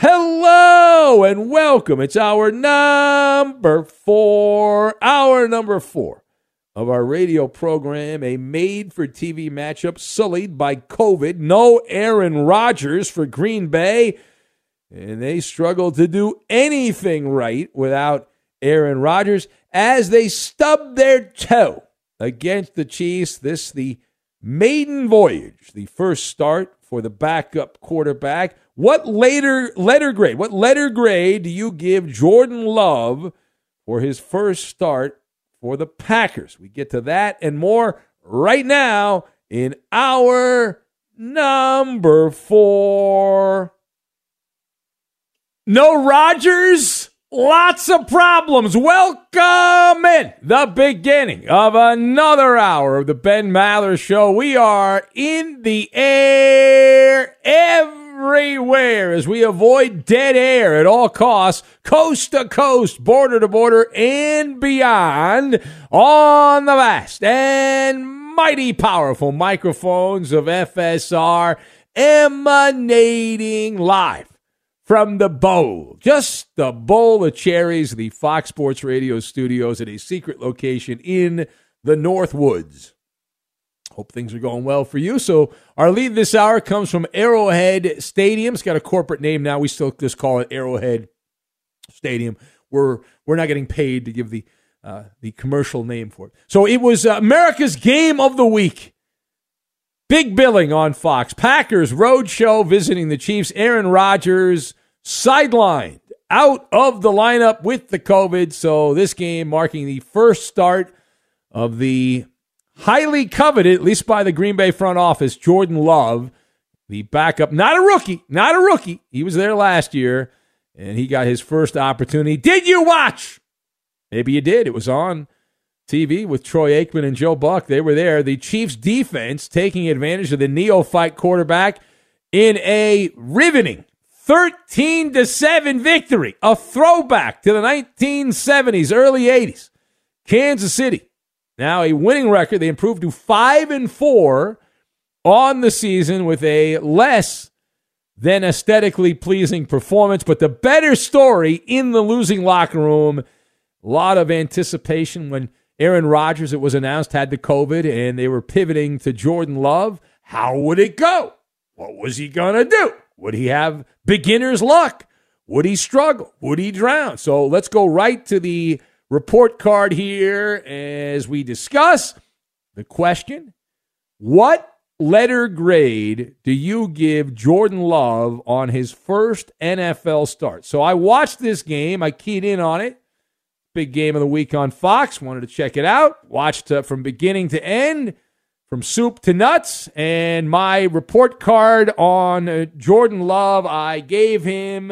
Hello and welcome. It's hour number four, hour number four of our radio program, a made for TV matchup sullied by COVID. No Aaron Rodgers for Green Bay, and they struggled to do anything right without Aaron Rodgers as they stubbed their toe against the Chiefs. This the maiden voyage, the first start for the backup quarterback. What later letter grade? What letter grade do you give Jordan Love for his first start for the Packers? We get to that and more right now in hour number 4. No Rodgers, lots of problems. Welcome in the beginning of another hour of the Ben Maller Show. We are in the air everywhere as we avoid dead air at all costs, coast to coast, border to border, and beyond on the vast and mighty powerful microphones of FSR emanating live from the bowl, just the bowl of cherries, the Fox Sports Radio studios at a secret location in the North Woods. Hope things are going well for you. So, our lead this hour comes from Arrowhead Stadium. It's got a corporate name now. We still just call it Arrowhead Stadium. We're we're not getting paid to give the uh, the commercial name for it. So it was uh, America's Game of the Week. Big billing on Fox. Packers road show visiting the Chiefs. Aaron Rodgers sidelined out of the lineup with the COVID. So this game marking the first start of the highly coveted, at least by the Green Bay front office, Jordan Love, the backup. Not a rookie, not a rookie. He was there last year, and he got his first opportunity. Did you watch? Maybe you did. It was on TV with Troy Aikman and Joe Buck. They were there. The Chiefs defense taking advantage of the neophyte quarterback in a riveting 13 to 7 victory, a throwback to the 1970s, early 80s. Kansas City. Now a winning record. They improved to 5 and 4 on the season with a less than aesthetically pleasing performance, but the better story in the losing locker room. A lot of anticipation when Aaron Rodgers, it was announced, had the COVID and they were pivoting to Jordan Love. How would it go? What was he going to do? Would he have beginner's luck? Would he struggle? Would he drown? So let's go right to the report card here as we discuss the question What letter grade do you give Jordan Love on his first NFL start? So I watched this game, I keyed in on it. Big game of the week on Fox. Wanted to check it out. Watched uh, from beginning to end, from soup to nuts. And my report card on uh, Jordan Love, I gave him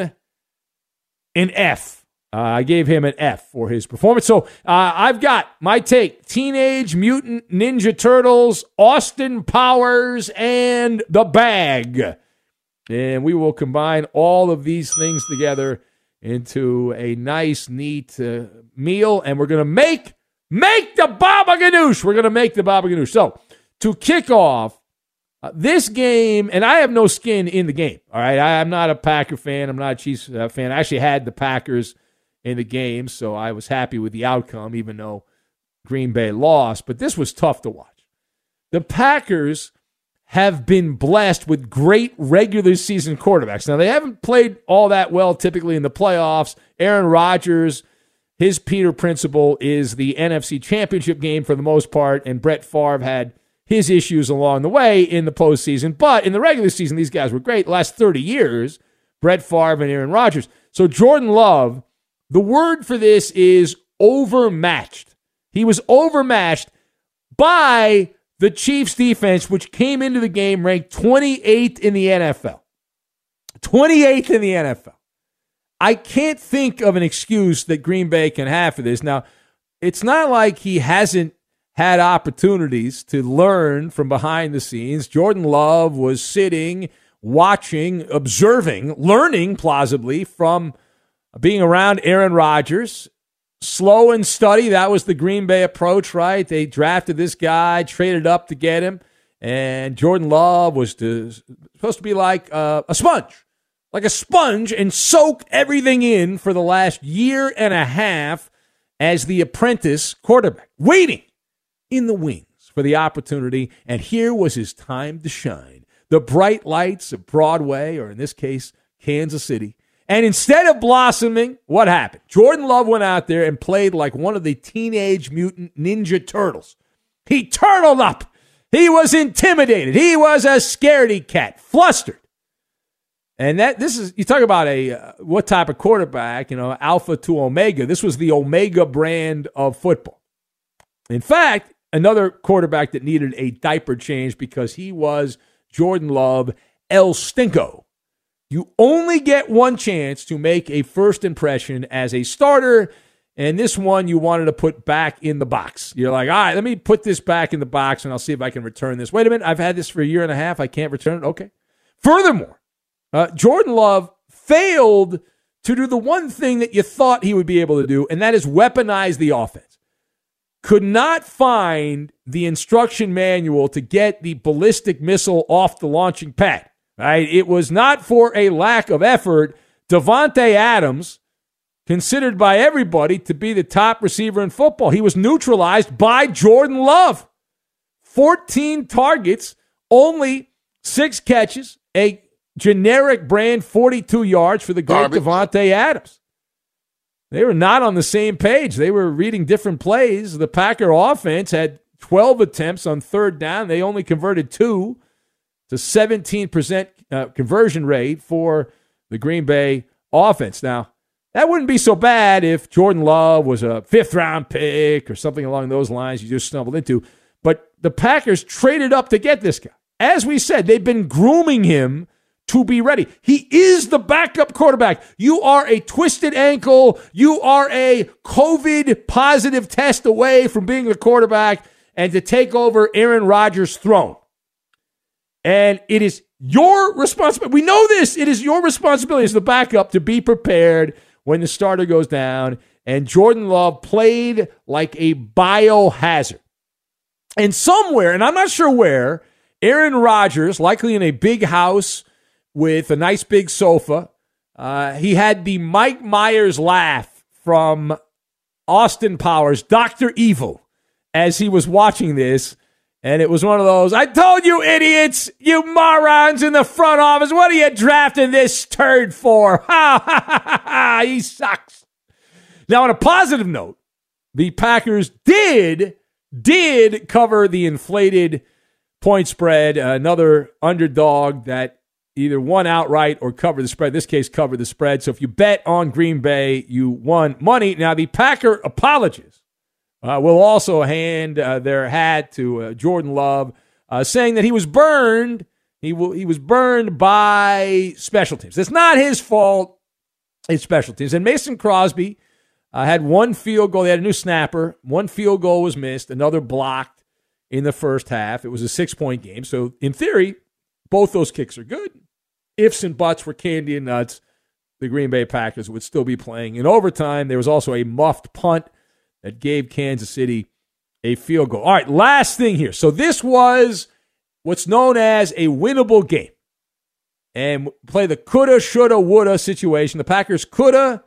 an F. Uh, I gave him an F for his performance. So uh, I've got my take Teenage Mutant Ninja Turtles, Austin Powers, and the bag. And we will combine all of these things together into a nice, neat uh, meal. And we're going to make make the baba ganoush. We're going to make the baba ganoush. So to kick off uh, this game, and I have no skin in the game. All right, I, am not a Packer fan. I'm not a Chiefs uh, fan. I actually had the Packers in the game, so I was happy with the outcome, even though Green Bay lost. But this was tough to watch. The Packers have been blessed with great regular season quarterbacks. Now, they haven't played all that well typically in the playoffs. Aaron Rodgers, his Peter principle is the NFC championship game for the most part, and Brett Favre had his issues along the way in the postseason. But in the regular season, these guys were great. The last 30 years, Brett Favre and Aaron Rodgers. So Jordan Love the word for this is overmatched. He was overmatched by the Chiefs defense, which came into the game ranked 28th in the NFL. 28th in the NFL. I can't think of an excuse that Green Bay can have for this. Now, it's not like he hasn't had opportunities to learn from behind the scenes. Jordan Love was sitting, watching, observing, learning plausibly from being around Aaron Rodgers. Slow and study. That was the Green Bay approach, right? They drafted this guy, traded up to get him, and Jordan Love was to, supposed to be like uh, a sponge, like a sponge, and soak everything in for the last year and a half as the apprentice quarterback, waiting in the wings for the opportunity. And here was his time to shine. The bright lights of Broadway, or in this case, Kansas City, and instead of blossoming, what happened? Jordan Love went out there and played like one of the teenage mutant ninja turtles. He turtled up. He was intimidated. He was a scaredy cat, flustered. And that this is you talk about a uh, what type of quarterback, you know, alpha to omega. This was the omega brand of football. In fact, another quarterback that needed a diaper change because he was Jordan Love El Stinko. You only get one chance to make a first impression as a starter. And this one you wanted to put back in the box. You're like, all right, let me put this back in the box and I'll see if I can return this. Wait a minute, I've had this for a year and a half. I can't return it. Okay. Furthermore, uh, Jordan Love failed to do the one thing that you thought he would be able to do, and that is weaponize the offense. Could not find the instruction manual to get the ballistic missile off the launching pad. Right? It was not for a lack of effort. Davante Adams, considered by everybody to be the top receiver in football, he was neutralized by Jordan Love. 14 targets, only six catches, a generic brand 42 yards for the great Davante Adams. They were not on the same page. They were reading different plays. The Packer offense had 12 attempts on third down. They only converted two. A 17% uh, conversion rate for the Green Bay offense. Now, that wouldn't be so bad if Jordan Love was a fifth round pick or something along those lines you just stumbled into. But the Packers traded up to get this guy. As we said, they've been grooming him to be ready. He is the backup quarterback. You are a twisted ankle. You are a COVID positive test away from being the quarterback and to take over Aaron Rodgers' throne. And it is your responsibility. We know this. It is your responsibility as the backup to be prepared when the starter goes down. And Jordan Love played like a biohazard. And somewhere, and I'm not sure where, Aaron Rodgers, likely in a big house with a nice big sofa, uh, he had the Mike Myers laugh from Austin Powers, Dr. Evil, as he was watching this. And it was one of those, I told you, idiots, you morons in the front office, what are you drafting this turd for? Ha ha ha ha, he sucks. Now, on a positive note, the Packers did, did cover the inflated point spread, another underdog that either won outright or cover the spread. In this case, cover the spread. So if you bet on Green Bay, you won money. Now, the Packer apologists uh, will also hand uh, their hat to uh, Jordan Love, uh, saying that he was burned. He, w- he was burned by special teams. It's not his fault. It's special teams. And Mason Crosby uh, had one field goal. They had a new snapper. One field goal was missed. Another blocked in the first half. It was a six point game. So in theory, both those kicks are good. Ifs and buts were candy and nuts. The Green Bay Packers would still be playing in overtime. There was also a muffed punt that gave Kansas City a field goal. All right, last thing here. So this was what's known as a winnable game. And play the coulda, shoulda, woulda situation. The Packers coulda,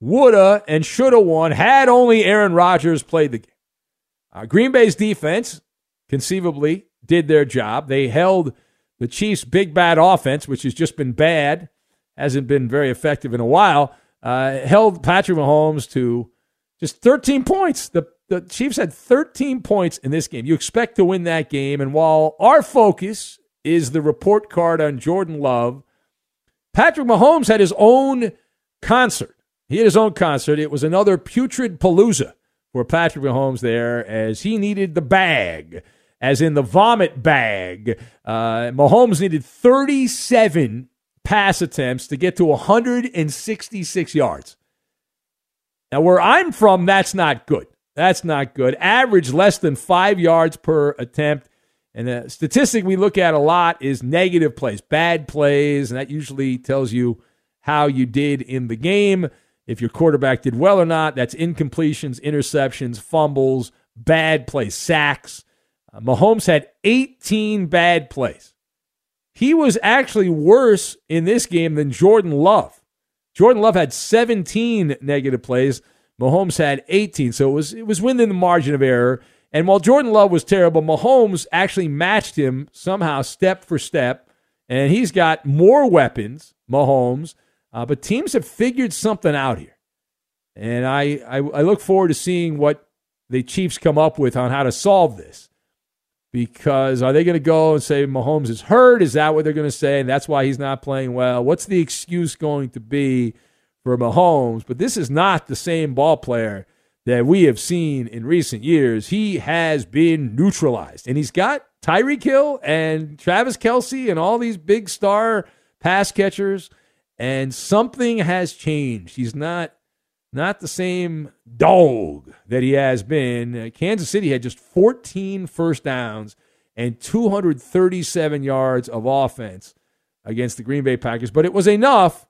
woulda, and shoulda won had only Aaron Rodgers played the game. Uh, Green Bay's defense conceivably did their job. They held the Chiefs' big bad offense, which has just been bad, hasn't been very effective in a while, uh, held Patrick Mahomes to just 13 points. The, the Chiefs had 13 points in this game. You expect to win that game. And while our focus is the report card on Jordan Love, Patrick Mahomes had his own concert. He had his own concert. It was another putrid palooza for Patrick Mahomes there as he needed the bag, as in the vomit bag. Uh, Mahomes needed 37 pass attempts to get to 166 yards. Now, where I'm from, that's not good. That's not good. Average less than five yards per attempt. And the statistic we look at a lot is negative plays, bad plays, and that usually tells you how you did in the game. If your quarterback did well or not, that's incompletions, interceptions, fumbles, bad plays, sacks. Mahomes had 18 bad plays. He was actually worse in this game than Jordan Love. Jordan Love had 17 negative plays. Mahomes had 18. So it was it was within the margin of error. And while Jordan Love was terrible, Mahomes actually matched him somehow step for step. And he's got more weapons, Mahomes. Uh, but teams have figured something out here. And I, I, I look forward to seeing what the Chiefs come up with on how to solve this. Because are they going to go and say Mahomes is hurt? Is that what they're going to say? And that's why he's not playing well. What's the excuse going to be for Mahomes? But this is not the same ball player that we have seen in recent years. He has been neutralized. And he's got Tyreek Hill and Travis Kelce and all these big star pass catchers. And something has changed. He's not not the same dog that he has been. Uh, Kansas City had just 14 first downs and 237 yards of offense against the Green Bay Packers, but it was enough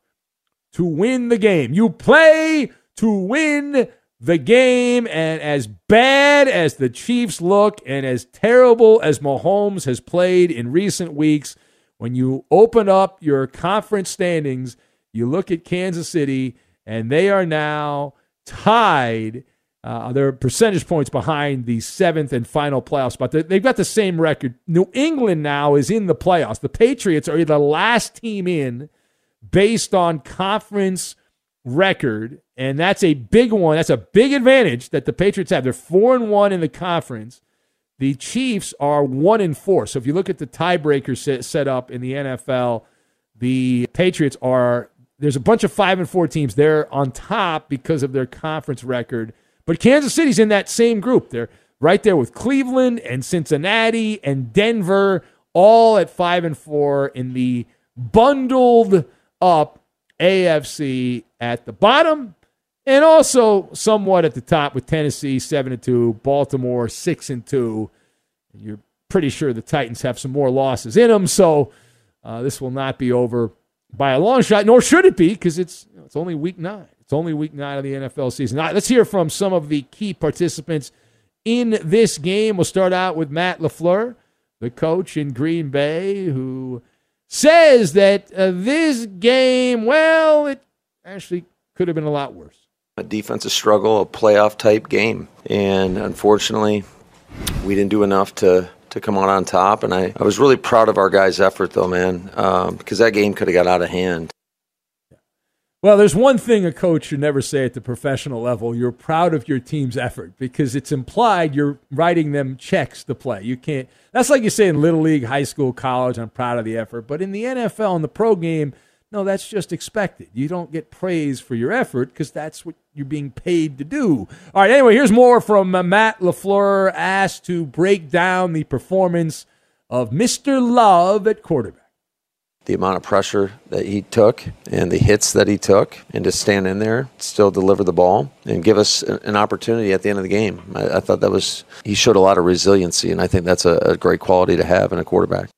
to win the game. You play to win the game, and as bad as the Chiefs look and as terrible as Mahomes has played in recent weeks, when you open up your conference standings, you look at Kansas City and they are now tied. Uh, they're percentage points behind the seventh and final playoff spot. They've got the same record. New England now is in the playoffs. The Patriots are the last team in based on conference record, and that's a big one. That's a big advantage that the Patriots have. They're four and one in the conference. The Chiefs are one and four. So if you look at the tiebreaker set, set up in the NFL, the Patriots are there's a bunch of five and four teams. They're on top because of their conference record. But Kansas City's in that same group. They're right there with Cleveland and Cincinnati and Denver, all at five and four in the bundled up AFC at the bottom, and also somewhat at the top with Tennessee seven and two, Baltimore six and two. You're pretty sure the Titans have some more losses in them, so uh, this will not be over by a long shot, nor should it be, because it's you know, it's only week nine. It's only week nine of the NFL season. Let's hear from some of the key participants in this game. We'll start out with Matt LaFleur, the coach in Green Bay, who says that uh, this game, well, it actually could have been a lot worse. A defensive struggle, a playoff type game. And unfortunately, we didn't do enough to, to come out on top. And I, I was really proud of our guys' effort, though, man, um, because that game could have got out of hand. Well, there's one thing a coach should never say at the professional level. You're proud of your team's effort because it's implied you're writing them checks to play. You can't. That's like you say in little league, high school, college. I'm proud of the effort, but in the NFL, in the pro game, no, that's just expected. You don't get praise for your effort because that's what you're being paid to do. All right. Anyway, here's more from uh, Matt Lafleur asked to break down the performance of Mr. Love at quarterback the amount of pressure that he took and the hits that he took, and to stand in there, still deliver the ball, and give us an opportunity at the end of the game. I, I thought that was, he showed a lot of resiliency, and I think that's a, a great quality to have in a quarterback.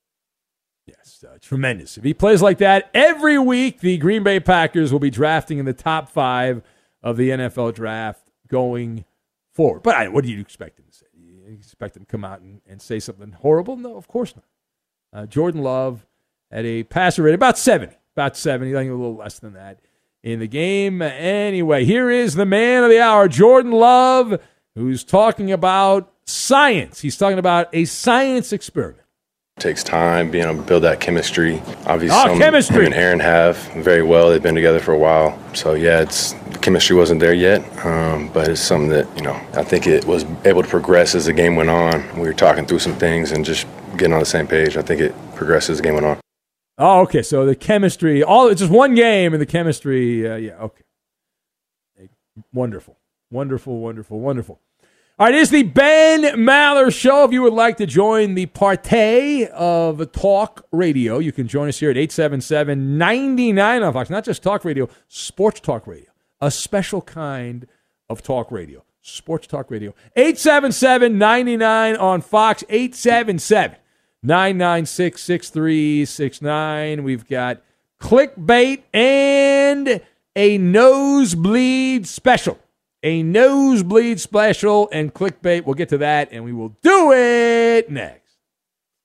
Tremendous. If he plays like that every week, the Green Bay Packers will be drafting in the top five of the NFL draft going forward. But I, what do you expect him to say? You expect him to come out and, and say something horrible? No, of course not. Uh, Jordan Love at a passer rate about 70, about 70, I think a little less than that in the game. Anyway, here is the man of the hour, Jordan Love, who's talking about science. He's talking about a science experiment. It takes time being able to build that chemistry. Obviously, oh, chemistry. him and Aaron have very well. They've been together for a while, so yeah, it's chemistry wasn't there yet, um, but it's something that you know I think it was able to progress as the game went on. We were talking through some things and just getting on the same page. I think it progressed as the game went on. Oh, okay. So the chemistry, all it's just one game, and the chemistry, uh, yeah, okay. Wonderful, wonderful, wonderful, wonderful. All right, it's the Ben Maller Show. If you would like to join the partay of talk radio, you can join us here at 877 99 on Fox. Not just talk radio, sports talk radio, a special kind of talk radio. Sports talk radio. 877 99 on Fox. 877 996 6369. We've got clickbait and a nosebleed special. A nosebleed special and clickbait. We'll get to that and we will do it next.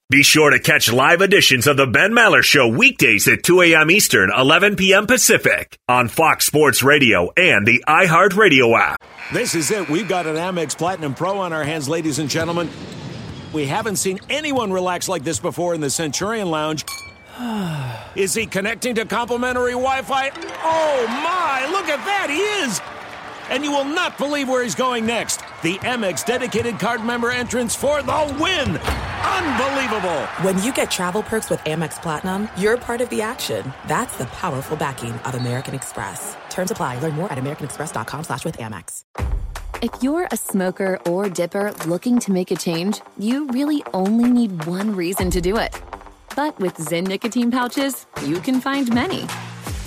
Be sure to catch live editions of The Ben Maller Show weekdays at 2 a.m. Eastern, 11 p.m. Pacific on Fox Sports Radio and the iHeartRadio app. This is it. We've got an Amex Platinum Pro on our hands, ladies and gentlemen. We haven't seen anyone relax like this before in the Centurion Lounge. is he connecting to complimentary Wi Fi? Oh my, look at that, he is! And you will not believe where he's going next. The Amex dedicated card member entrance for the win! Unbelievable! When you get travel perks with Amex Platinum, you're part of the action. That's the powerful backing of American Express. Terms apply. Learn more at americanexpress.com slash with Amex. If you're a smoker or dipper looking to make a change, you really only need one reason to do it. But with Zyn nicotine pouches, you can find many.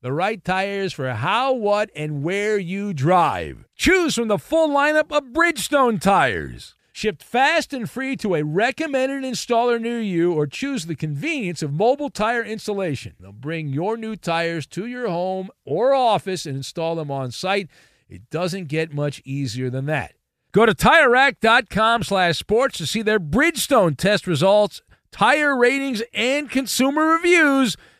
the right tires for how, what, and where you drive. Choose from the full lineup of Bridgestone tires. Shipped fast and free to a recommended installer near you, or choose the convenience of mobile tire installation. They'll bring your new tires to your home or office and install them on site. It doesn't get much easier than that. Go to TireRack.com slash sports to see their Bridgestone test results, tire ratings, and consumer reviews –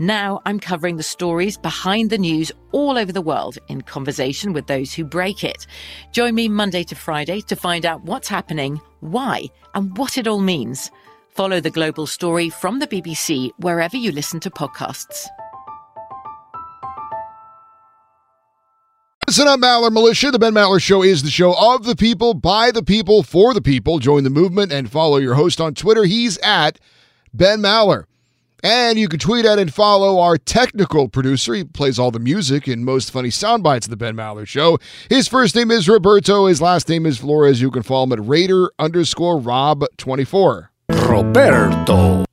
now I'm covering the stories behind the news all over the world in conversation with those who break it. Join me Monday to Friday to find out what's happening, why, and what it all means. Follow the global story from the BBC wherever you listen to podcasts. Listen up, Maller Militia. The Ben Maller Show is the show of the people, by the people, for the people. Join the movement and follow your host on Twitter. He's at Ben Maller. And you can tweet at and follow our technical producer. He plays all the music and most funny sound bites of the Ben Maller Show. His first name is Roberto. His last name is Flores. You can follow him at Raider underscore Rob24. Roberto.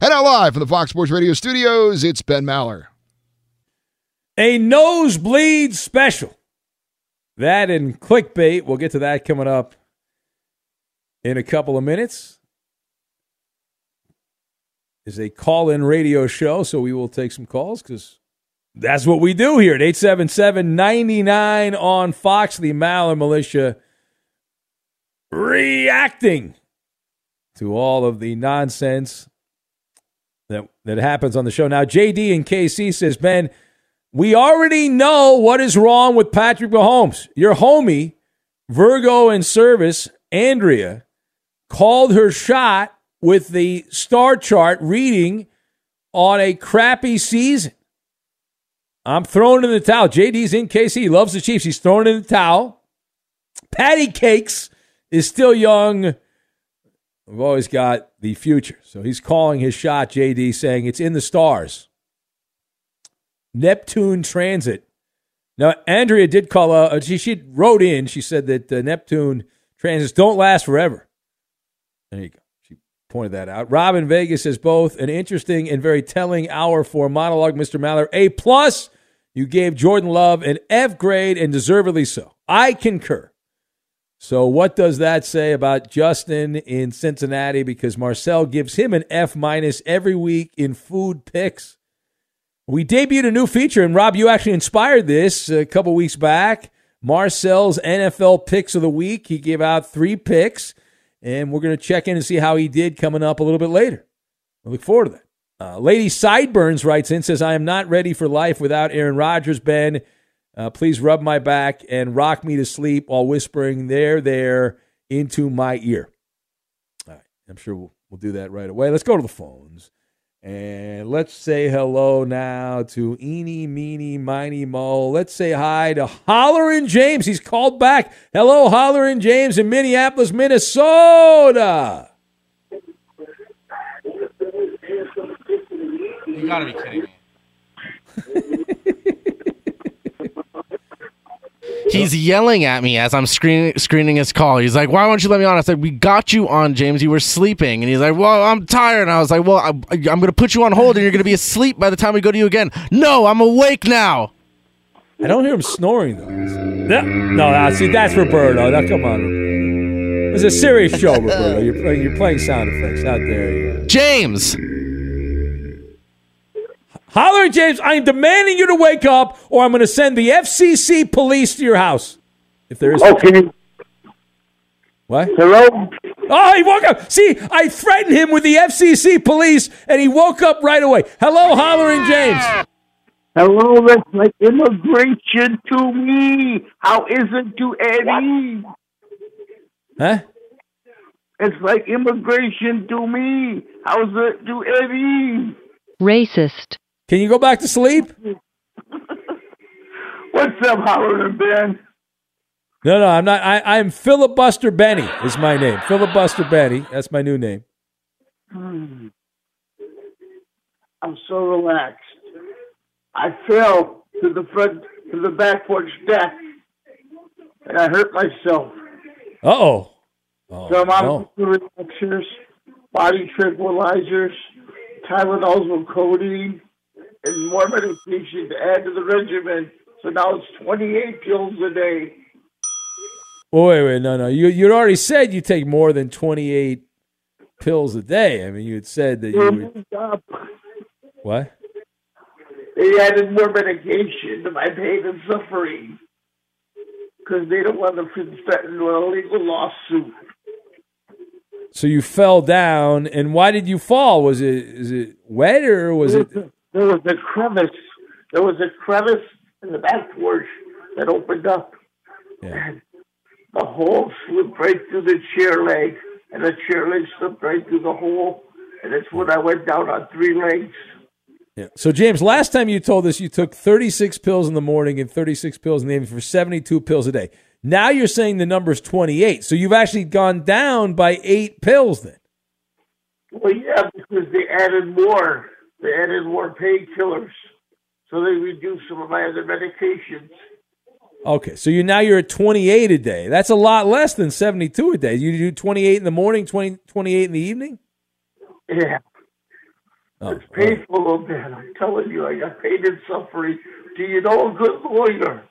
And now live from the Fox Sports Radio studios, it's Ben Maller. A nosebleed special. That and clickbait. We'll get to that coming up in a couple of minutes is a call in radio show, so we will take some calls because that's what we do here at 877 99 on Fox, the Maller Militia, reacting to all of the nonsense that, that happens on the show. Now, JD and KC says, Ben, we already know what is wrong with Patrick Mahomes. Your homie, Virgo in service, Andrea, called her shot with the star chart reading on a crappy season. I'm throwing in the towel. JD's in KC. He loves the Chiefs. He's throwing in the towel. Patty Cakes is still young. We've always got the future. So he's calling his shot, JD, saying it's in the stars. Neptune Transit. Now, Andrea did call out, uh, she, she wrote in, she said that uh, Neptune transits don't last forever. There you go pointed that out. Robin Vegas says both an interesting and very telling hour for monologue, Mr. Maller. A plus. You gave Jordan Love an F grade and deservedly so. I concur. So what does that say about Justin in Cincinnati? Because Marcel gives him an F minus every week in food picks. We debuted a new feature, and Rob, you actually inspired this a couple weeks back. Marcel's NFL picks of the week. He gave out three picks and we're going to check in and see how he did coming up a little bit later. I look forward to that. Uh, Lady Sideburns writes in, says, I am not ready for life without Aaron Rodgers, Ben. Uh, please rub my back and rock me to sleep while whispering there, there into my ear. All right. I'm sure we'll, we'll do that right away. Let's go to the phones. And let's say hello now to Eeny, Meeny, Miny, Mo. Let's say hi to Hollerin' James. He's called back. Hello, Hollerin' James in Minneapolis, Minnesota. You gotta be kidding me. He's yelling at me as I'm screening screening his call. He's like, "Why won't you let me on?" I said, "We got you on, James. You were sleeping." And he's like, "Well, I'm tired." And I was like, "Well, I'm, I'm going to put you on hold, and you're going to be asleep by the time we go to you again." No, I'm awake now. I don't hear him snoring though. No, no, no, see that's Roberto. Now come on, It's a serious show, Roberto. You're playing, you're playing sound effects. How dare you? James. Holler at James. I am demanding you to wake up, or I'm going to send the FCC police to your house. If there is. Oh, okay. What? Hello? Oh, he woke up. See, I threatened him with the FCC police, and he woke up right away. Hello, hollering James. Hello, that's like immigration to me. How is it to Eddie? Huh? It's like immigration to me. How's it to Eddie? Racist. Can you go back to sleep? What's up, Howard and Ben? No, no, I'm not. I, I'm Filibuster Benny is my name. Filibuster Benny. That's my new name. Hmm. I'm so relaxed. I fell to the front to the back porch deck, and I hurt myself. Oh. so I'm on no. relaxers, body tranquilizers, Tylenols with codeine, and more medication to add to the regimen. So now it's 28 pills a day. Wait, wait, no, no. You you already said you take more than 28 pills a day. I mean, you had said that you would. What? They added more medication to my pain and suffering because they don't want to threaten with a legal lawsuit. So you fell down, and why did you fall? Was it is it wet or was it? There was a crevice. There was a crevice in the back porch that opened up. And the hole slipped right through the chair leg, and the chair leg slipped right through the hole. And that's when I went down on three legs. Yeah. So James, last time you told us you took 36 pills in the morning and 36 pills in the evening for 72 pills a day. Now you're saying the number's 28. So you've actually gone down by eight pills then. Well, yeah, because they added more. They added more painkillers. So they reduced some of my other medications. Okay, so you now you're at 28 a day. That's a lot less than 72 a day. You do 28 in the morning, 20, 28 in the evening? Yeah. Oh, It's painful, little man. I'm telling you, I got pain and suffering. Do you know a good lawyer?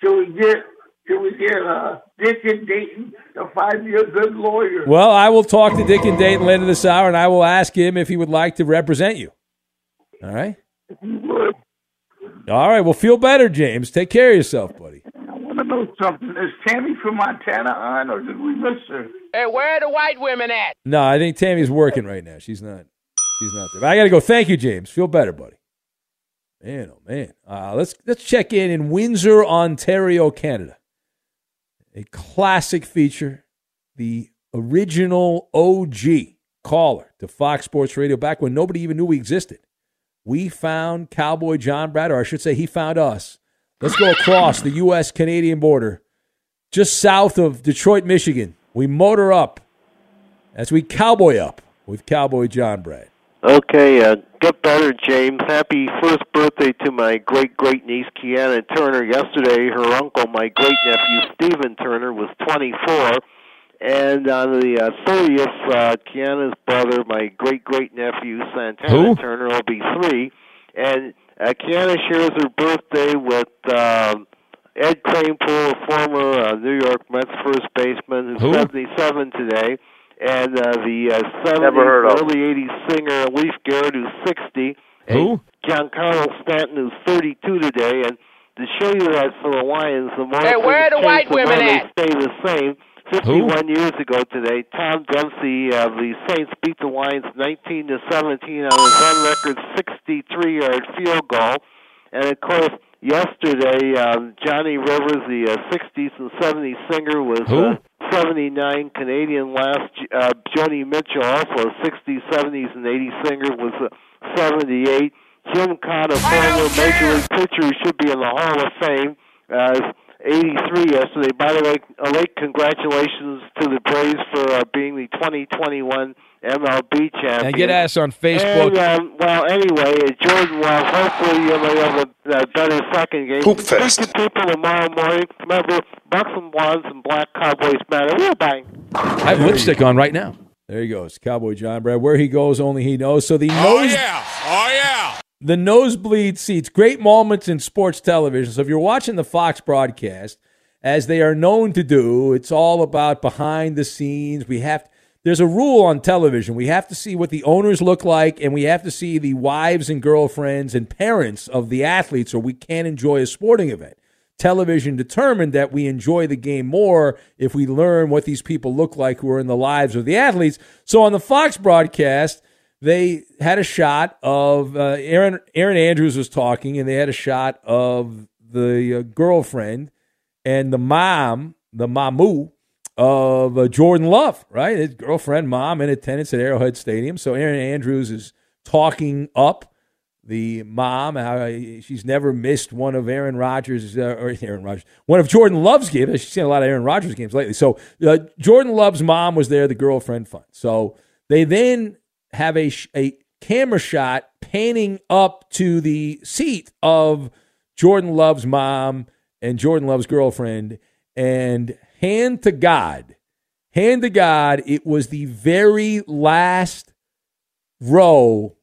Can we get can we get uh, Dick and Dayton to find me a good lawyer? Well, I will talk to Dick and Dayton later this hour, and I will ask him if he would like to represent you. All right? If you would. All right. Well, feel better, James. Take care of yourself, buddy. I want to know something. Is Tammy from Montana on, or did we miss her? Hey, where are the white women at? No, I think Tammy's working right now. She's not. She's not there. But I got to go. Thank you, James. Feel better, buddy. Man, oh man. Uh, let's let's check in in Windsor, Ontario, Canada. A classic feature, the original OG caller to Fox Sports Radio back when nobody even knew we existed. We found Cowboy John Brad, or I should say, he found us. Let's go across the U.S. Canadian border, just south of Detroit, Michigan. We motor up as we cowboy up with Cowboy John Brad. Okay, uh, get better, James. Happy first birthday to my great great niece Kiana Turner. Yesterday, her uncle, my great nephew Stephen Turner, was 24, and on the uh, 30th, uh, Kiana's brother, my great great nephew Santana Who? Turner, will be three, and uh, Kiana shares her birthday with. Um, Ed Kranepool, a former uh, New York Mets first baseman, who's Who? 77 today, and uh, the uh, 70s, Never heard of him. early 80s singer Leif Garrett, who's 60. Who? Giancarlo Stanton, who's 32 today. And to show you that for the Lions, the more Hey, where are the things white change, the more women they at? stay the same. 51 years ago today, Tom Dempsey of the Saints beat the Lions 19 to 17 on his on-record 63-yard field goal. And of course, yesterday, um, Johnny Rivers, the uh, 60s and 70s singer, was Who? Uh, 79 Canadian last. Uh, Joni Mitchell, also a 60s, 70s, and 80s singer, was uh, 78. Jim Kaat, former major league pitcher who should be in the Hall of Fame, uh, 83 yesterday. By the way, a late congratulations to the Braves for uh, being the 2021 MLB champion. And get ass on Facebook. And, um, well, anyway, uh, Jordan Love, hopefully you'll have a, a better second game. Poop fest. Thank you, people, tomorrow morning. Remember, Bucks and Blondes and Black Cowboys matter. We're bang. I have lipstick on right now. There he goes, Cowboy John Brad. Where he goes, only he knows. So the Oh, yeah. Oh, yeah. The nosebleed seats, great moments in sports television. So if you're watching the Fox broadcast, as they are known to do, it's all about behind the scenes. We have there's a rule on television. We have to see what the owners look like, and we have to see the wives and girlfriends and parents of the athletes, or we can't enjoy a sporting event. Television determined that we enjoy the game more if we learn what these people look like who are in the lives of the athletes. So on the Fox broadcast, they had a shot of uh, Erin Erin Andrews was talking, and they had a shot of the uh, girlfriend and the mom, the mamu of uh, Jordan Love, right? His girlfriend, mom, in attendance at Arrowhead Stadium. So Erin Andrews is talking up the mom. How she's never missed one of Aaron Rodgers uh, or Aaron Rodgers, one of Jordan Love's games. She's seen a lot of Aaron Rodgers games lately. So uh, Jordan Love's mom was there, the girlfriend fun. So they then have a a camera shot panning up to the seat of Jordan Love's mom and Jordan Love's girlfriend, and hand to God, hand to God, it was the very last row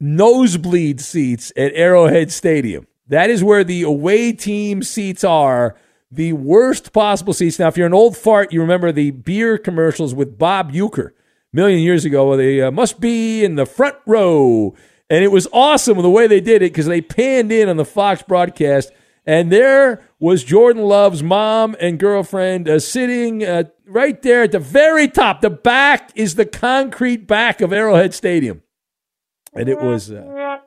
nosebleed seats at Arrowhead Stadium. That is where the away team seats are. The worst possible seats. Now, if you're an old fart, you remember the beer commercials with Bob Uecker million years ago. They uh, must be in the front row. And it was awesome the way they did it because they panned in on the Fox broadcast. And there was Jordan Love's mom and girlfriend uh, sitting uh, right there at the very top. The back is the concrete back of Arrowhead Stadium. And it was, uh,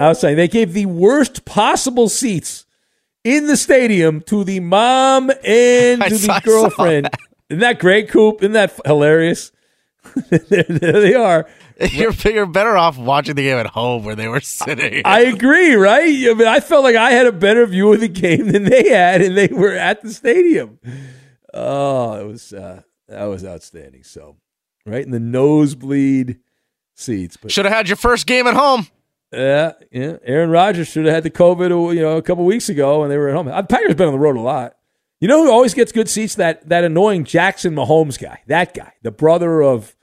I was saying, they gave the worst possible seats in the stadium to the mom and to the girlfriend. Isn't that great, Coop? Isn't that hilarious? there, they are. You're, you're better off watching the game at home where they were sitting. I agree, right? I mean, I felt like I had a better view of the game than they had, and they were at the stadium. Oh, it was uh, that was outstanding. So, right in the nosebleed seats, but Should have had your first game at home. yeah, yeah. Aaron Rodgers should have had the COVID, you know, a couple weeks ago, and they were at home. Uh, Packers been on the road a lot. You know who always gets good seats? That that annoying Jackson Mahomes guy. That guy, the brother of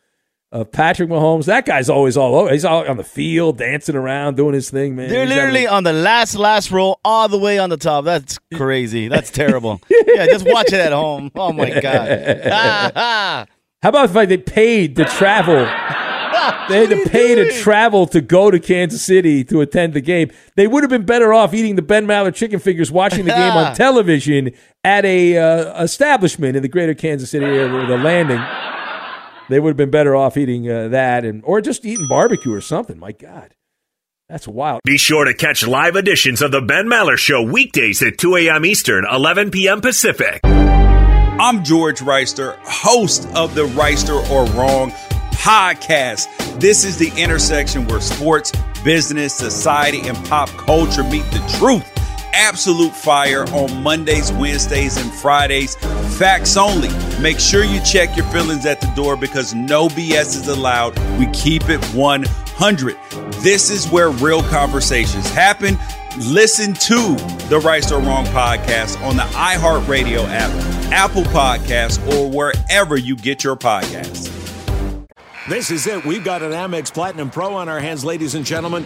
of Patrick Mahomes. That guy's always all over. He's all on the field, dancing around, doing his thing, man. They're He's having- literally on the last last row, all the way on the top. That's crazy. That's terrible. yeah, just watch it at home. Oh my god. How about if like, they paid to travel? They had to pay to travel to go to Kansas City to attend the game. They would have been better off eating the Ben Maller chicken fingers, watching the game on television at a uh, establishment in the greater Kansas City area, the Landing. They would have been better off eating uh, that, and or just eating barbecue or something. My God, that's wild. Be sure to catch live editions of the Ben Maller Show weekdays at 2 a.m. Eastern, 11 p.m. Pacific. I'm George Wrighster, host of the Wrighster or Wrong podcast. This is the intersection where sports, business, society, and pop culture meet the truth. Absolute fire on Mondays, Wednesdays, and Fridays. Facts only. Make sure you check your feelings at the door because no BS is allowed. We keep it 100. This is where real conversations happen. Listen to the Right or Wrong podcast on the iHeartRadio app, Apple Podcasts, or wherever you get your podcasts. This is it. We've got an Amex Platinum Pro on our hands, ladies and gentlemen.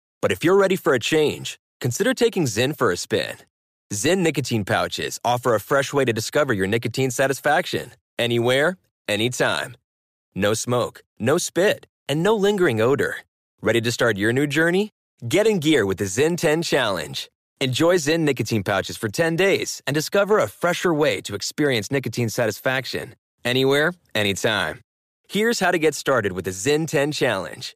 But if you're ready for a change, consider taking Zyn for a spin. Zyn nicotine pouches offer a fresh way to discover your nicotine satisfaction anywhere, anytime. No smoke, no spit, and no lingering odor. Ready to start your new journey? Get in gear with the Zyn 10 Challenge. Enjoy Zyn nicotine pouches for 10 days and discover a fresher way to experience nicotine satisfaction anywhere, anytime. Here's how to get started with the Zyn 10 Challenge.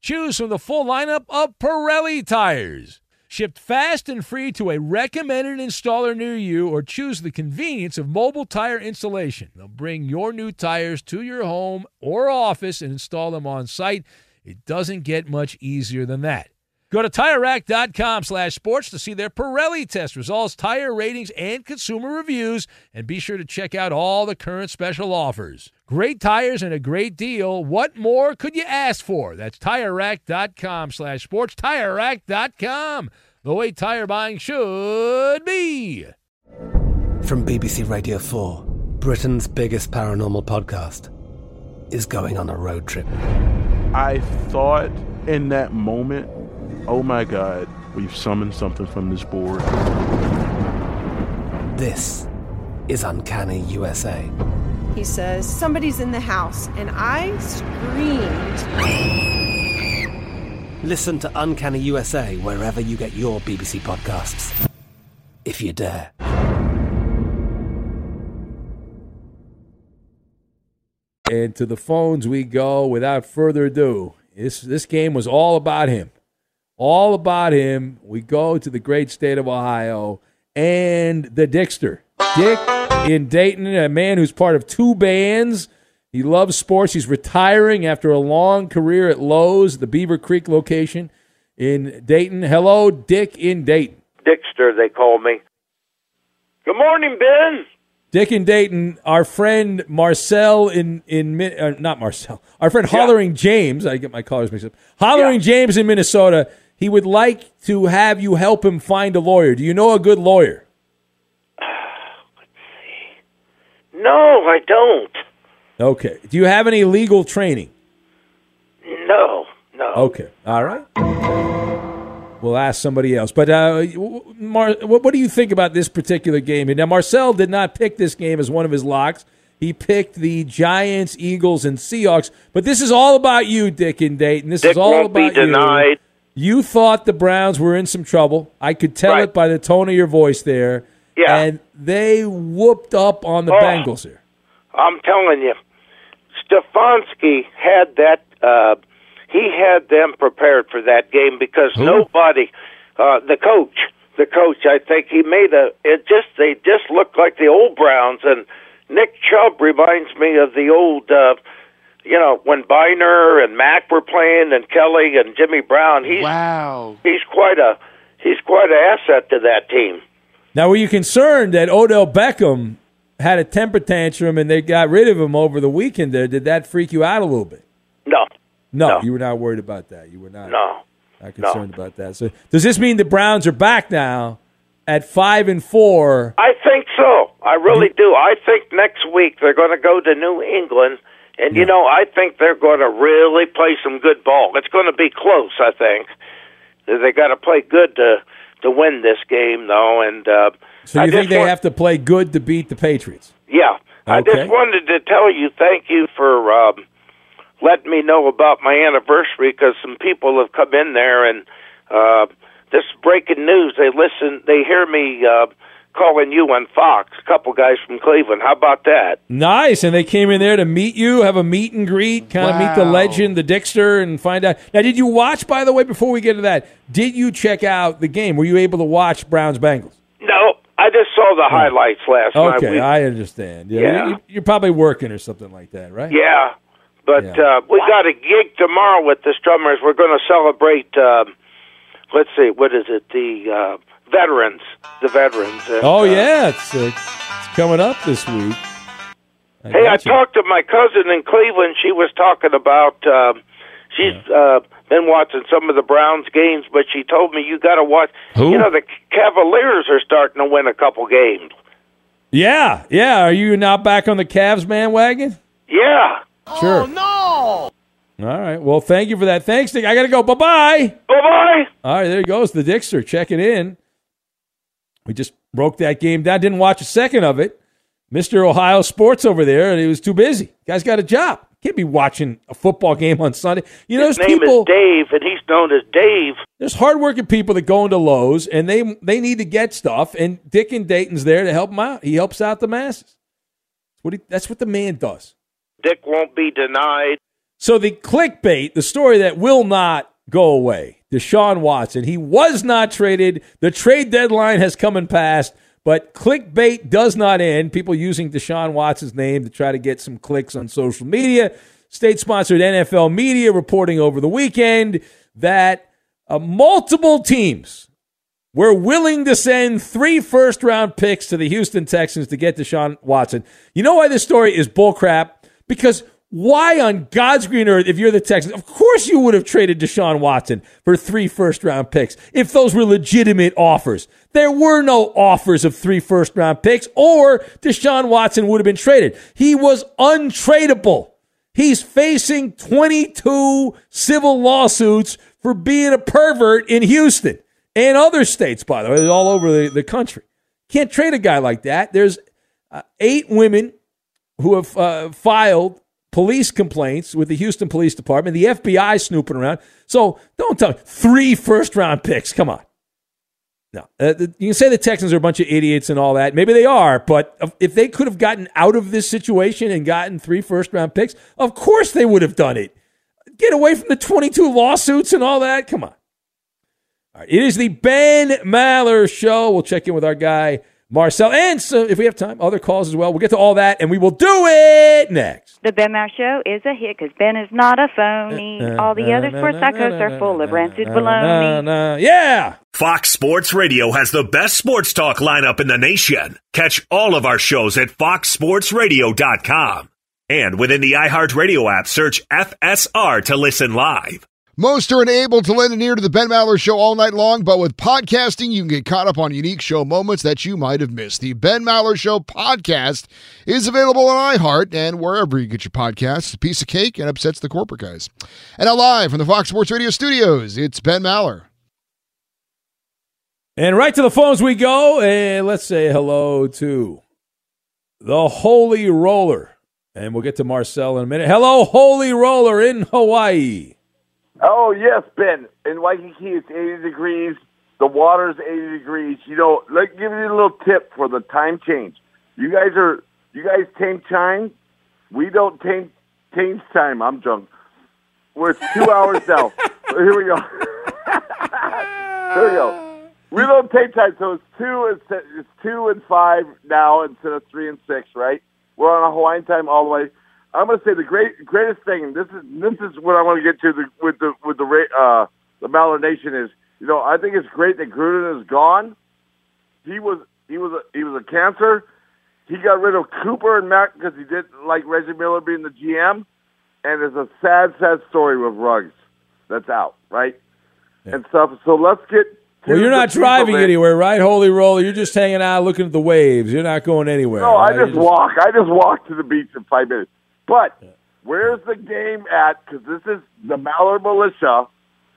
Choose from the full lineup of Pirelli tires. Shipped fast and free to a recommended installer near you, or choose the convenience of mobile tire installation. They'll bring your new tires to your home or office and install them on site. It doesn't get much easier than that. Go to TireRack.com slash sports to see their Pirelli test results, tire ratings, and consumer reviews, and be sure to check out all the current special offers. Great tires and a great deal. What more could you ask for? That's TireRack.com slash sports, TireRack.com, the way tire buying should be. From BBC Radio 4, Britain's biggest paranormal podcast is going on a road trip. I thought in that moment, oh my God, we've summoned something from this board. This is Uncanny USA. He says, Somebody's in the house, and I screamed. Listen to Uncanny USA wherever you get your BBC podcasts, if you dare. And to the phones we go without further ado. This, this game was all about him. All about him. We go to the great state of Ohio and the Dickster. Dick in Dayton, a man who's part of two bands. He loves sports. He's retiring after a long career at Lowe's, the Beavercreek location in Dayton. Hello, Dick in Dayton. Dickster, they call me. Good morning, Ben. Dick in Dayton, our friend Marcel in in uh, not Marcel, our friend Hollering James. I get my callers mixed up. Hollering James in Minnesota. He would like to have you help him find a lawyer. Do you know a good lawyer? Let's see. No, I don't. Okay. Do you have any legal training? No, no. Okay. All right. We'll ask somebody else. But uh, Mar- what, what do you think about this particular game? Now, Marcel did not pick this game as one of his locks. He picked the Giants, Eagles, and Seahawks. But this is all about you, Dick and Dayton. This Dick is all won't about be denied. you. You thought the Browns were in some trouble. I could tell Right. it by the tone of your voice there. Yeah. And they whooped up on the Oh. Bengals here. I'm telling you, Stefanski had that. Uh, he had them prepared for that game because nobody, uh, the coach, the coach, I think he made a. It just they just looked like the old Browns, and Nick Chubb reminds me of the old. Uh, you know when Byner and Mack were playing, and Kelly and Jimmy Brown. He's wow. He's quite a. He's quite an asset to that team. Now, were you concerned that Odell Beckham had a temper tantrum and they got rid of him over the weekend. There, did that freak you out a little bit? No, No, No. you were not worried about that. You were not. no. Not concerned about that. So, does this mean the Browns are back now at five and four? I think so. I really do. I think next week they're going to go to New England, and you know, I think they're going to really play some good ball. It's going to be close. I think they got to play good to to win this game, though. And uh, So I you think they want- have to play good to beat the Patriots? Yeah, I just wanted to tell you thank you for um, letting me know about my anniversary because some people have come in there and uh, this is breaking news. They listen, they hear me uh, calling you on Fox. A couple guys from Cleveland. How about that? Nice, and they came in there to meet you, have a meet and greet, kind of meet the legend, the Dickster, and find out. Now, did you watch? By the way, before we get to that, did you check out the game? Were you able to watch Browns Bengals? No, I just saw the highlights last night. Okay, We- I understand. Yeah, Yeah. You, you're probably working or something like that, right? Yeah, but Yeah. Uh, we got a gig tomorrow with the Strummers. We're going to celebrate. Um, let's see, what is it? The uh, veterans, the veterans. And, Oh uh, yeah, it's, uh, it's coming up this week. hey, I you. talked to my cousin in Cleveland. She was talking about. Um, she's uh, been watching some of the Browns games, but she told me you got to watch. Who? You know, the Cavaliers are starting to win a couple games. Yeah, yeah. Are you now back on the Cavs man wagon? Yeah. Sure. Oh no! All right. Well, thank you for that. Thanks, Dick. I got to go. Bye bye. Bye bye. All right, there he goes the Dickster checking in. We just broke that game down. Didn't watch a second of it. Mr. Ohio Sports over there, and he was too busy. Guy's got a job. Can't be watching a football game on Sunday. You know, His name people. is Dave, and he's known as Dave. There's hardworking people that go into Lowe's and they they need to get stuff, and Dick and Dayton's there to help them out. He helps out the masses. What, he, that's what the man does. Dick won't be denied. So the clickbait, the story that will not go away, Deshaun Watson, he was not traded. The trade deadline has come and passed, but clickbait does not end. People using Deshaun Watson's name to try to get some clicks on social media. State sponsored NFL media reporting over the weekend that uh, multiple teams were willing to send three first round picks to the Houston Texans to get Deshaun Watson. You know why this story is bullcrap? Because why on God's green earth, if you're the Texans, of course you would have traded Deshaun Watson for three first round picks if those were legitimate offers. There were no offers of three first round picks, or Deshaun Watson would have been traded. He was untradeable. He's facing 22 civil lawsuits for being a pervert in Houston and other states, by the way, all over the, the country. Can't trade a guy like that. There's uh, eight women who have uh, filed police complaints with the Houston Police Department. The FBI snooping around. So don't tell me three first round picks. Come on. No, uh, you can say the Texans are a bunch of idiots and all that. Maybe they are, but if- if they could have gotten out of this situation and gotten three first round picks, of course they would have done it. Get away from the 22 lawsuits and all that. Come on. All right, it is the Ben Maller Show. We'll check in with our guy, Marcel. And so if we have time, other calls as well. We'll get to all that and we will do it next. The Ben Maller Show is a hit because Ben is not a phony. Uh, uh, all the other sports psychos are full of rancid baloney. yeah. Fox Sports Radio has the best sports talk lineup in the nation. Catch all of our shows at foxsportsradio.com. And within the iHeartRadio app, search FSR to listen live. Most are unable to lend an ear to the Ben Maller Show all night long, but with podcasting, you can get caught up on unique show moments that you might have missed. The Ben Maller Show podcast is available on iHeart and wherever you get your podcasts. A piece of cake and upsets the corporate guys. And now live from the Fox Sports Radio studios, it's Ben Maller. And right to the phones we go. And let's say hello to the Holy Roller. And we'll get to Marcel in a minute. Hello, Holy Roller in Hawaii. Oh yes, Ben. In Waikiki, it's 80 degrees. The water's 80 degrees. You know, let me give you a little tip for the time change. You guys are, you guys change time. We don't change change time. I'm drunk. We're two hours now. So here we go. here we go. We don't take time, so it's two. It's, it's two and five now instead of three and six. Right? We're on a Hawaiian time all the way. I'm going to say the great greatest thing. And this is this is what I want to get to the, with the with the uh, the Mallard Nation is. You know, I think it's great that Gruden is gone. He was he was a, he was a cancer. he got rid of Cooper and Mack because he didn't like Reggie Miller being the GM, and it's a sad, sad story with Ruggs that's out, right? And stuff. So let's get. to Well, you're not driving anywhere, right? Holy roller. You're just hanging out, looking at the waves. You're not going anywhere. No, I right? You're just walk. I just walk to the beach in five minutes. But where's the game at? Because this is the Mallard Militia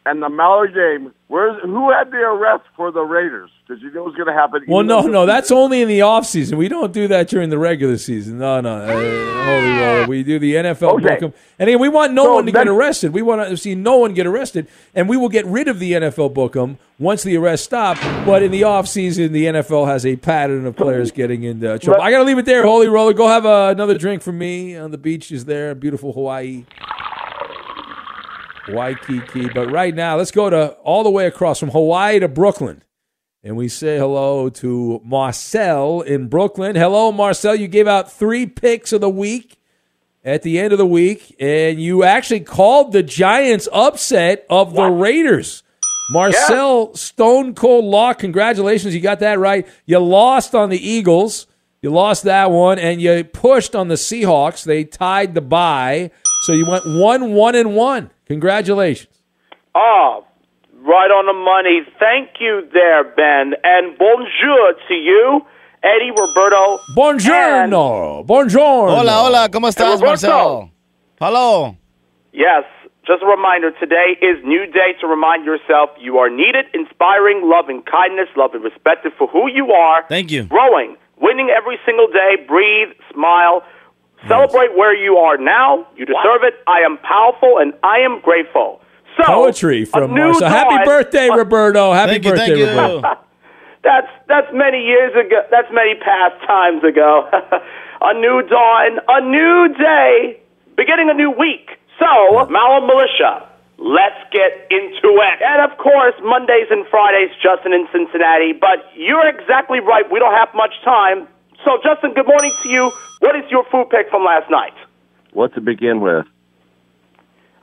and the Mallard game. Where's who had the arrest for the Raiders? Because you know what's going to happen. Well, no, no, that's only in the off season. We don't do that during the regular season. No, no, uh, holy roller. We do the NFL Okay. book and again, we want no So one to get arrested. We want to see no one get arrested, and we will get rid of the NFL book 'em once the arrests stop. But in the off season, the NFL has a pattern of players getting into trouble. I got to leave it there, holy roller. Go have uh, another drink for me on the beaches there, beautiful Hawaii. Waikiki. But right now, let's go to all the way across from Hawaii to Brooklyn. And we say hello to Marcel in Brooklyn. Hello, Marcel. You gave out three picks of the week at the end of the week, and you actually called the Giants upset of the Raiders. Marcel Stone Cold Law, congratulations. You got that right. You lost on the Eagles. You lost that one, and you pushed on the Seahawks. They tied the bye. So you went one, one, and one. Congratulations. Oh, right on the money. Thank you there, Ben. And bonjour to you, Eddie Roberto. Buongiorno. Buongiorno. Hola, hola, ¿cómo estás, Roberto. Marcelo? Hello. Yes, just a reminder today is new day to remind yourself you are needed, inspiring, loving kindness, love and respected for who you are. Thank you. Growing, winning every single day, breathe, smile, celebrate where you are now. You deserve it. I am powerful and I am grateful. So, Poetry from uh, new Marcel. Happy birthday, uh, Roberto. Happy Thank you, birthday, thank you. Roberto. That's that's many years ago. That's many past times ago. a new dawn, a new day, beginning a new week. So, Malum Militia, let's get into it. And of course, Mondays and Fridays, Justin in Cincinnati. But you're exactly right. We don't have much time. So, Justin, good morning to you. What is your food pick from last night? What to begin with?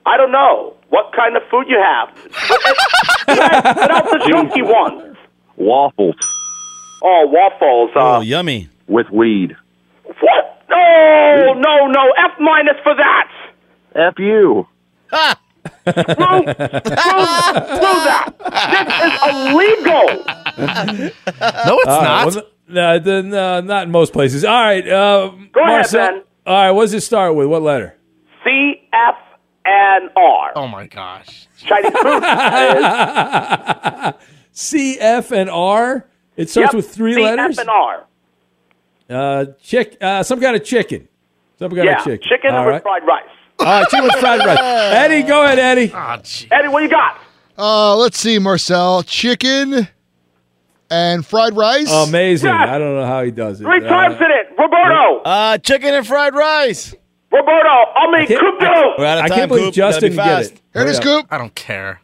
I don't know. What kind of food you have? Put out the junky ones. Waffles Oh, waffles. Uh, Oh, yummy. with weed. What? No, no, no. F minus for that. F you. Screw, screw, screw that. This is illegal. No, it's All right, not. Well, no, the- no, not in most places. All right. Uh, Go ahead, Marcel- Ben. All right. What does it start with? What letter? C, F, and R. Oh my gosh. Chinese food. that is. C, F, and R. It starts Yep, with three C, letters. F, and R. Uh, chick. Uh, some kind of chicken. Some kind yeah, of chicken. chicken All with right. fried rice. All right. Chicken with fried rice. Eddie, go ahead, Eddie. Eddie, what you got? Uh, let's see, Marcel. Chicken and fried rice. Amazing. Yes. I don't know how he does it. Three Uh, times in it. Roberto. Uh, chicken and fried rice. Roberto, I mean, can't- Crypto. We're out of time, I can't believe Coop. Justin Gotta be can get it. Here it is, Coop. I don't care.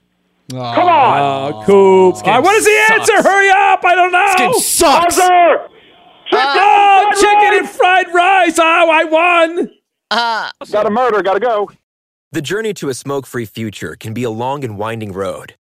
Oh, Come on. Uh, Coop. All right, what is the game answer? Hurry up. I don't know. Game sucks. Buzzer. Chicken, Oh, fried chicken and fried rice. Oh, I won. Uh, Got a murder. Got to go. The journey to a smoke free future can be a long and winding road,